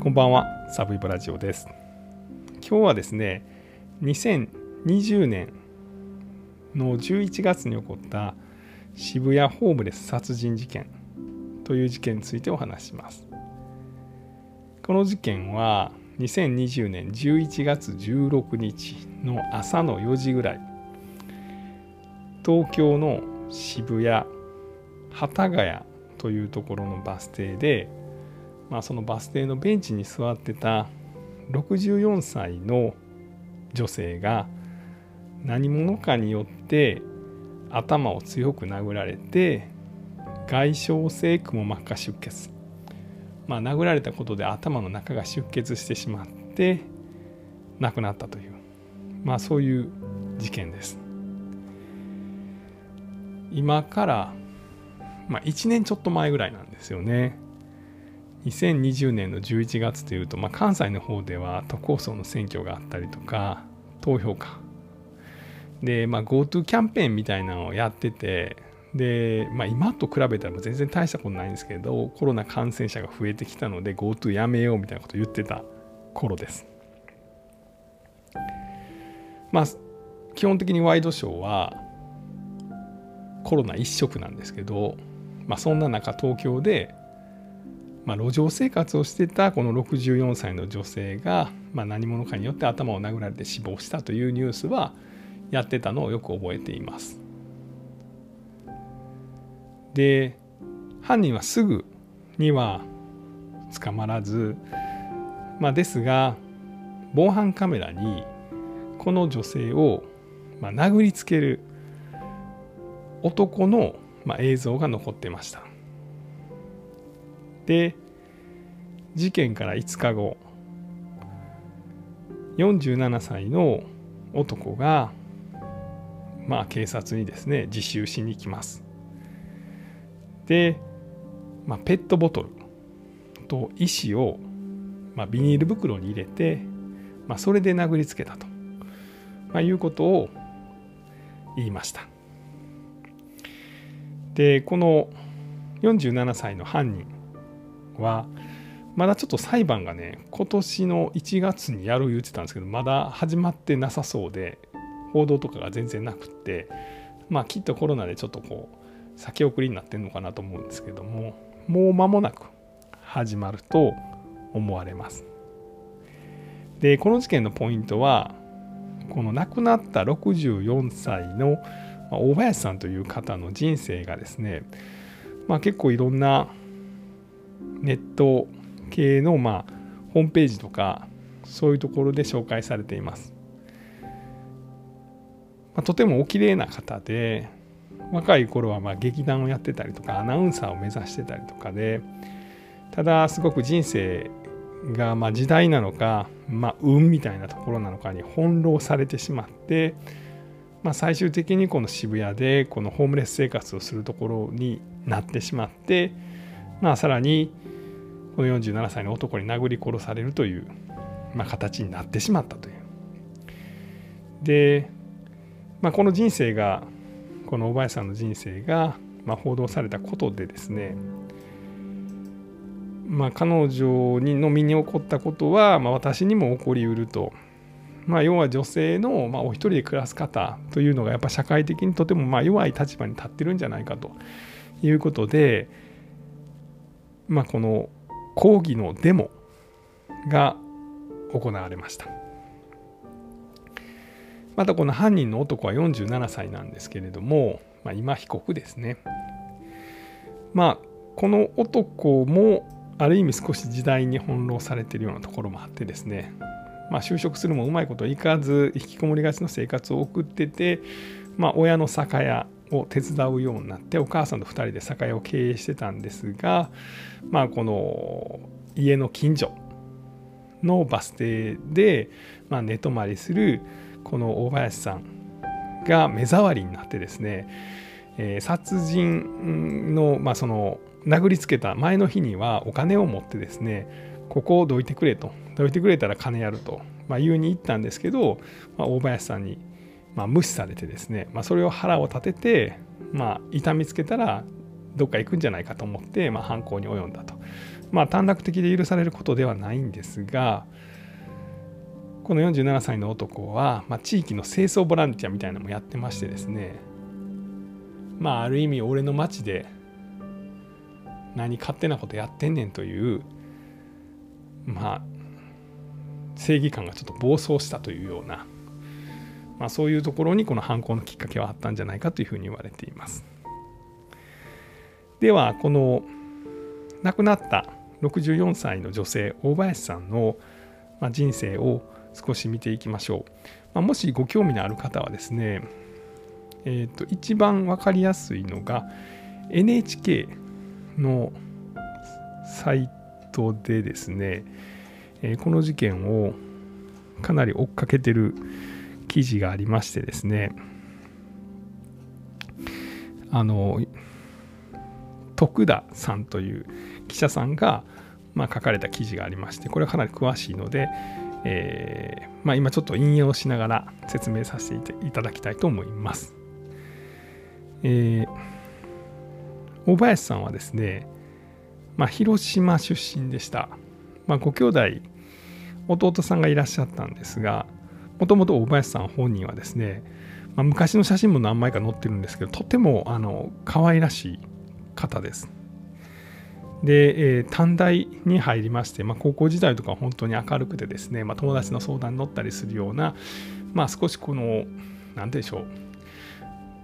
こんばんは、サブイブラジオです。今日はですね、2020年の11月に起こった渋谷ホームレス殺人事件という事件についてお話します。この事件は2020年11月16日の朝の4時ぐらい、東京の渋谷、幡ヶ谷というところのバス停で、まあ、そのバス停のベンチに座ってた64歳の女性が何者かによって頭を強く殴られて外傷性くも膜下出血まあ殴られたことで頭の中が出血してしまって亡くなったというまあそういう事件です今からまあ1年ちょっと前ぐらいなんですよね2020年の11月というと、まあ、関西の方では都構想の選挙があったりとか投票か。で、まあ、GoTo キャンペーンみたいなのをやっててで、まあ、今と比べたら全然大したことないんですけどコロナ感染者が増えてきたので GoTo やめようみたいなことを言ってた頃です。まあ基本的にワイドショーはコロナ一色なんですけど、まあ、そんな中東京でまあ、路上生活をしてたこの64歳の女性が、まあ、何者かによって頭を殴られて死亡したというニュースはやってたのをよく覚えています。で犯人はすぐには捕まらず、まあ、ですが防犯カメラにこの女性を、まあ、殴りつける男の、まあ、映像が残ってました。で事件から5日後47歳の男がまあ警察にですね自首しに行きます。で、まあ、ペットボトルと石を、まあ、ビニール袋に入れて、まあ、それで殴りつけたと、まあ、いうことを言いました。でこの47歳の犯人はまだちょっと裁判がね今年の1月にやる言ってたんですけどまだ始まってなさそうで報道とかが全然なくってまあきっとコロナでちょっとこう先送りになってんのかなと思うんですけどももう間もなく始まると思われます。でこの事件のポイントはこの亡くなった64歳の大林さんという方の人生がですね、まあ、結構いろんなネット系の、まあ、ホームページとかそういうところで紹介されています。まあ、とてもお綺麗な方で若い頃はま劇団をやってたりとかアナウンサーを目指してたりとかでただすごく人生がま時代なのか、まあ、運みたいなところなのかに翻弄されてしまって、まあ、最終的にこの渋谷でこのホームレス生活をするところになってしまって、まあ、さらにこの47歳の男に殴り殺されるという、まあ、形になってしまったという。で、まあ、この人生がこのおばあさんの人生が、まあ、報道されたことでですねまあ、彼女にの身に起こったことは、まあ、私にも起こりうると、まあ、要は女性の、まあ、お一人で暮らす方というのがやっぱ社会的にとてもまあ弱い立場に立ってるんじゃないかということで、まあ、この抗議のデモが行われました。またこの犯人の男は47歳なんですけれども、まあ、今被告ですね。まあこの男もある意味少し時代に翻弄されているようなところもあってですね。まあ、就職するもうまいこといかず引きこもりがちの生活を送ってて、まあ、親の酒屋を手伝うようになってお母さんと2人で酒屋を経営してたんですが、まあ、この家の近所のバス停で、まあ、寝泊まりするこの大林さんが目障りになってですね、えー、殺人の,、まあその殴りつけた前の日にはお金を持ってですねここをどいてくれとどいてくれたら金やると、まあ、言うに行ったんですけど、まあ、大林さんにまあ、無視されてですね、まあ、それを腹を立てて、まあ、痛みつけたらどっか行くんじゃないかと思って、まあ、犯行に及んだと。まあ短絡的で許されることではないんですがこの47歳の男は、まあ、地域の清掃ボランティアみたいなのもやってましてですねまあある意味俺の町で何勝手なことやってんねんというまあ正義感がちょっと暴走したというような、まあ、そういうところにこの犯行のきっかけはあったんじゃないかというふうに言われています。ではこの亡くなった64歳の女性大林さんの人生を少し見ていきましょう。まあ、もしご興味のある方はですね、えー、と一番分かりやすいのが NHK のサイトでですね、え、この事件をかなり追っかけてる記事がありましてですねあの徳田さんという記者さんが、まあ、書かれた記事がありましてこれはかなり詳しいので、えー、まあ、今ちょっと引用しながら説明させていただきたいと思います。えー、大林さんはですね、まあ、広島出身でした。まあ、ご兄弟弟さんがいらっしゃったんですがもともと大林さん本人はですね、まあ、昔の写真も何枚か載ってるんですけどとてもあの可愛らしい方です。で、えー、短大に入りまして、まあ、高校時代とか本当に明るくてですね、まあ、友達の相談に乗ったりするような、まあ、少しこの何でしょう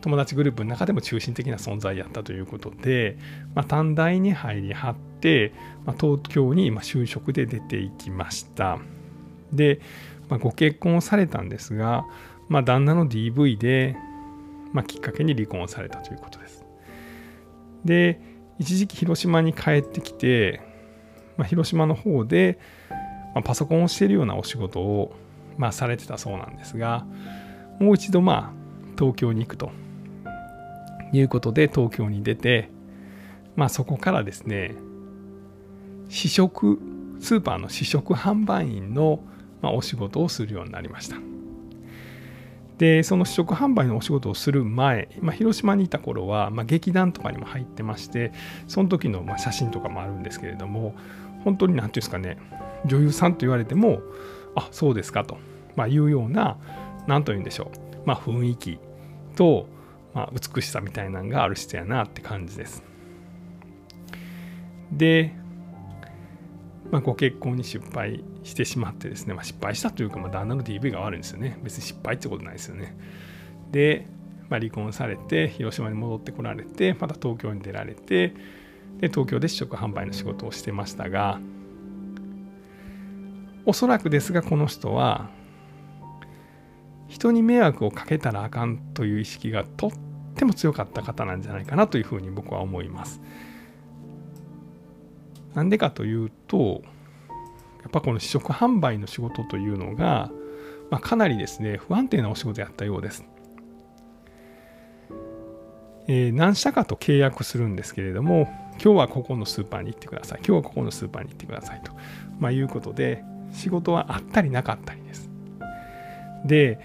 友達グループの中でも中心的な存在やったということで、まあ、短大に入りはって、まあ、東京に就職で出ていきましたで、まあ、ご結婚をされたんですが、まあ、旦那の DV で、まあ、きっかけに離婚をされたということです。で一時期広島に帰ってきて、まあ、広島の方で、まあ、パソコンをしているようなお仕事を、まあ、されてたそうなんですがもう一度まあ東京に行くということで東京に出て、まあ、そこからですね試食スーパーの試食販売員の、まあ、お仕事をするようになりましたでその試食販売のお仕事をする前、まあ、広島にいた頃は、まあ、劇団とかにも入ってましてその時のまあ写真とかもあるんですけれども本当に何ていうんですかね女優さんと言われてもあそうですかと、まあ、いうような何と言うんでしょう、まあ、雰囲気とまあ、美しさみたいなのがある人やなって感じです。で、まあ、ご結婚に失敗してしまってですね、まあ、失敗したというか、まあ、旦那の DV が悪いんですよね。別に失敗ってことないですよね。で、まあ、離婚されて、広島に戻ってこられて、また東京に出られて、で東京で試食販売の仕事をしてましたが、おそらくですが、この人は、人に迷惑をかけたらあかんという意識がとっても強かった方なんじゃないかなというふうに僕は思います。なんでかというとやっぱこの試食販売の仕事というのが、まあ、かなりですね不安定なお仕事やったようです。えー、何社かと契約するんですけれども今日はここのスーパーに行ってください今日はここのスーパーに行ってくださいと、まあ、いうことで仕事はあったりなかったりです。で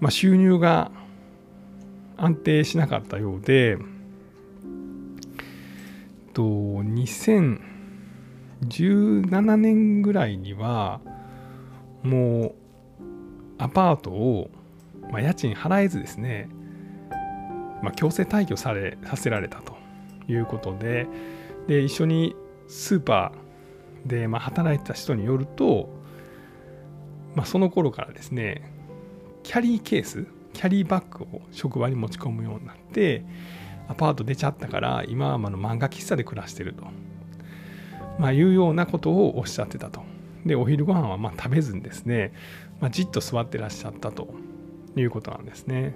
まあ、収入が安定しなかったようで、と17年ぐらいにはもうアパートを、まあ、家賃払えずですね、まあ、強制退去されさせられたということでで一緒にスーパーで、まあ、働いてた人によると、まあ、その頃からですねキャリーケースキャリーバッグを職場に持ち込むようになってアパート出ちゃったから今はあの漫画喫茶で暮らしてると、まあ、いうようなことをおっしゃってたと。でお昼ご飯はま食べずにですね、まあ、じっと座ってらっしゃったと。いうことなんですね。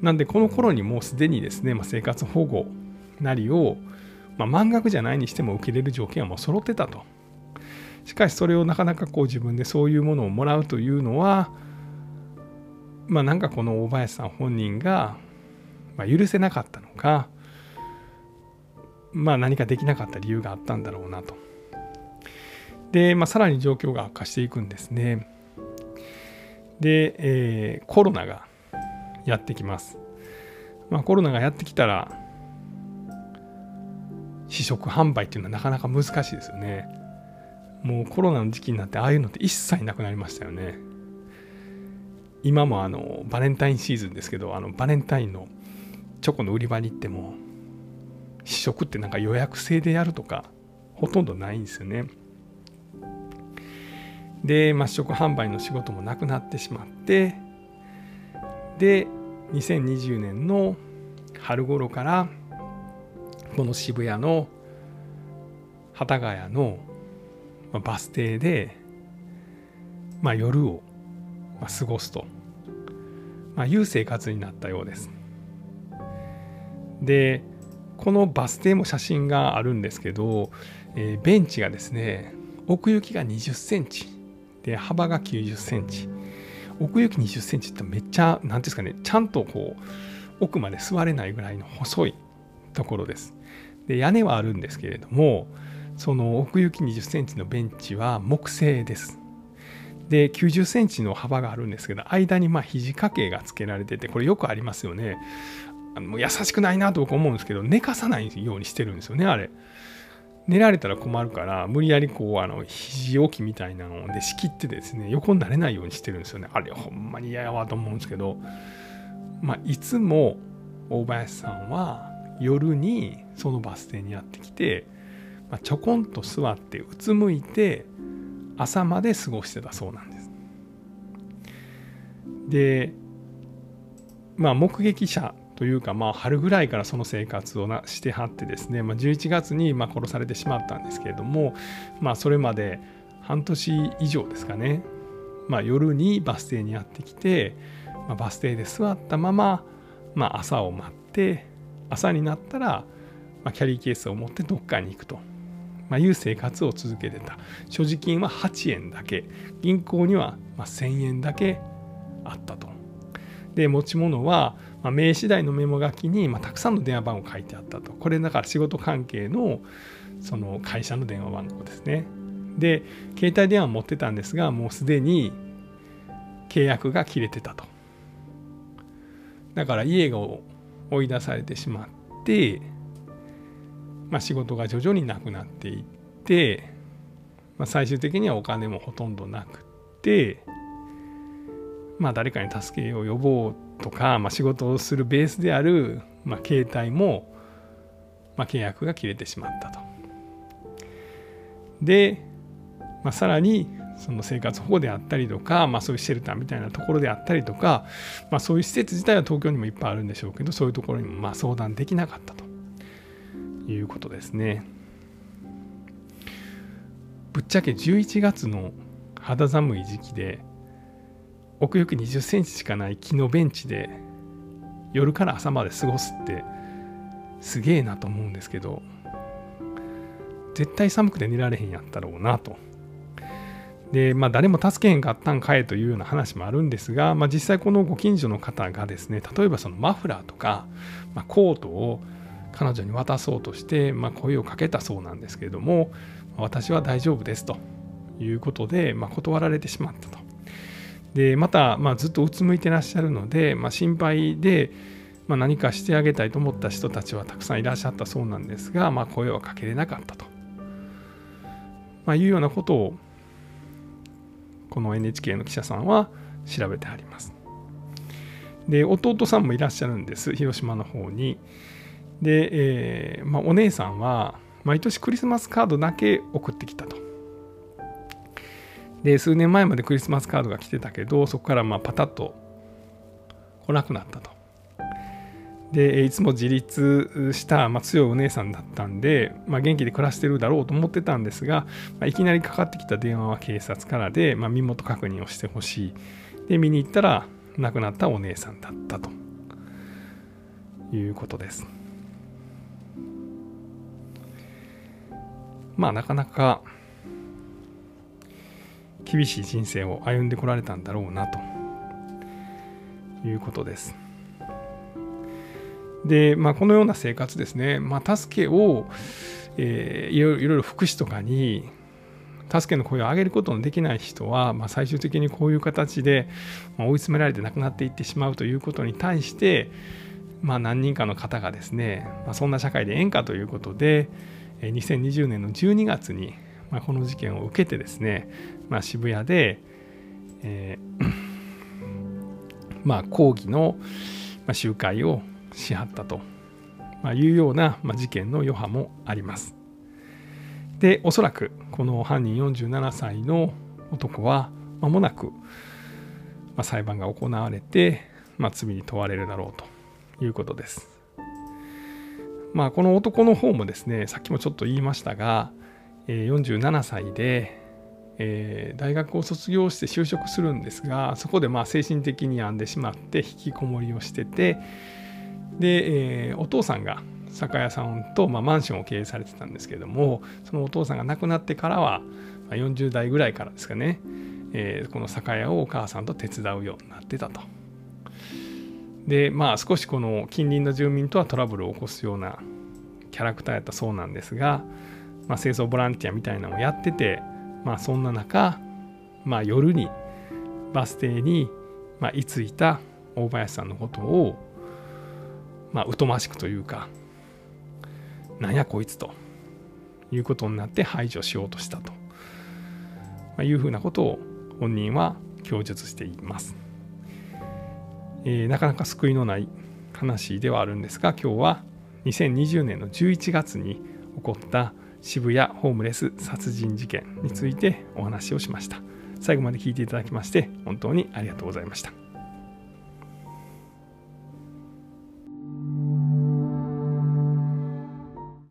なんでこの頃にもうすでにですね、まあ、生活保護なりを、ま、満額じゃないにしても受けれる条件はもう揃ってたと。しかしそれをなかなかこう自分でそういうものをもらうというのはまあなんかこの大林さん本人が、ま許せなかったのかまあ何かできなかった理由があったんだろうなと。で、まあ、さらに状況が悪化していくんですね。で、えー、コロナがやってきます。まあ、コロナがやってきたら試食販売っていうのはなかなか難しいですよねもうコロナの時期になってああいうのって一切なくなりましたよね今もあのバレンタインシーズンですけどあのバレンタインのチョコの売り場に行っても試食ってなんか予約制でやるとかほとんどないんですよねで、まあ、試食販売の仕事もなくなってしまってで2020年の春頃からこの渋谷の幡ヶ谷のバス停で、まあ、夜を過ごすと、まあ、いう生活になったようです。でこのバス停も写真があるんですけど、えー、ベンチがですね奥行きが20センチで幅が90センチ奥行き20センチってめっちゃ何ていうんですかねちゃんとこう奥まで座れないぐらいの細いところです。で屋根はあるんですけれどもその奥行き20センチのベンチは木製です。で90センチの幅があるんですけど間にまあ肘掛けがつけられててこれよくありますよね。あの優しくないなと僕思うんですけど寝かさないようにしてるんですよねあれ。寝られたら困るから無理やりこうあの肘置きみたいなので仕切ってですね横になれないようにしてるんですよねあれほんまに嫌やわと思うんですけどまあいつも大林さんは夜にそのバス停にやってきて、まあ、ちょこんと座ってうつむいて朝まで過ごしてたそうなんです。でまあ目撃者というか、まあ、春ぐらいからその生活をなしてはってですね、まあ、11月にま殺されてしまったんですけれども、まあ、それまで半年以上ですかね、まあ、夜にバス停にやってきて、まあ、バス停で座ったまま、まあ、朝を待って朝になったら、ま、キャリーケースを持ってどっかに行くと。ま、いう生活を続けてた所持金は8円だけ銀行にはま1000円だけあったとで持ち物はまあ、名刺代のメモ書きに、まあ、たくさんの電話番号書いてあったと。これだから仕事関係のその会社の電話番号ですね。で携帯電話持ってたんですがもうすでに契約が切れてたと。だから家が追い出されてしまって、まあ、仕事が徐々になくなっていって、まあ、最終的にはお金もほとんどなくってまあ誰かに助けを呼ぼうとか、まあ、仕事をするベースである、まあ、携帯も、まあ、契約が切れてしまったと。で、まあ、さらにその生活保護であったりとか、まあ、そういうシェルターみたいなところであったりとか、まあ、そういう施設自体は東京にもいっぱいあるんでしょうけどそういうところにもまあ相談できなかったということですね。ぶっちゃけ11月の肌寒い時期で奥行き20センチしかない木のベンチで夜から朝まで過ごすってすげえなと思うんですけど絶対寒くて寝られへんやったろうなと。でまあ誰も助けへんかったんかえというような話もあるんですが、まあ、実際このご近所の方がですね例えばそのマフラーとか、まあ、コートを彼女に渡そうとして、まあ、声をかけたそうなんですけれども私は大丈夫ですということで、まあ、断られてしまったと。でまた、まあ、ずっとうつむいてらっしゃるので、まあ、心配で、まあ、何かしてあげたいと思った人たちはたくさんいらっしゃったそうなんですが、まあ、声はかけれなかったと、まあ、いうようなことをこの NHK の記者さんは調べてあります。で弟さんもいらっしゃるんです広島の方に。で、えーまあ、お姉さんは毎年クリスマスカードだけ送ってきたと。で数年前までクリスマスカードが来てたけどそこからまあパタッと来なくなったと。でいつも自立した、まあ、強いお姉さんだったんで、まあ、元気で暮らしてるだろうと思ってたんですが、まあ、いきなりかかってきた電話は警察からで、まあ、身元確認をしてほしい。で見に行ったら亡くなったお姉さんだったと。いうことです。まあなかなか厳しい人生を歩んでこられたんだろうなということです。で、まあ、このような生活ですね、まあ、助けを、えー、いろいろ福祉とかに助けの声を上げることのできない人は、まあ、最終的にこういう形で追い詰められて亡くなっていってしまうということに対して、まあ、何人かの方がですね、まあ、そんな社会でええんかということで、2020年の12月に、まあ、この事件を受けてですね、まあ、渋谷で、えー まあ、抗議の集会をしはったとまいうような事件の余波もあります。でおそらくこの犯人47歳の男は間もなく、ま、裁判が行われて、まあ、罪に問われるだろうということです。まあ、この男の方もですねさっきもちょっと言いましたが、え、47歳で、えー、大学を卒業して就職するんですがそこでまあ精神的に病んでしまって引きこもりをしててで、えー、お父さんが酒屋さんと、まあ、マンションを経営されてたんですけどもそのお父さんが亡くなってからは、まあ、40代ぐらいからですかね、えー、この酒屋をお母さんと手伝うようになってたと。でまあ少しこの近隣の住民とはトラブルを起こすようなキャラクターやったそうなんですが、まあ、清掃ボランティアみたいなのをやってて、まあ、そんな中、まあ、夜にバス停に、まあ、居ついた大林さんのことを、まあ、疎ましくというかなんやこいつということになって排除しようとしたと、まあ、いうふうなことを本人は供述しています。えー、なかなか救いのない話ではあるんですが今日は2020年の11月に起こった渋谷ホームレス殺人事件についてお話をしました。最後まで聞いていただきまして本当にありがとうございました。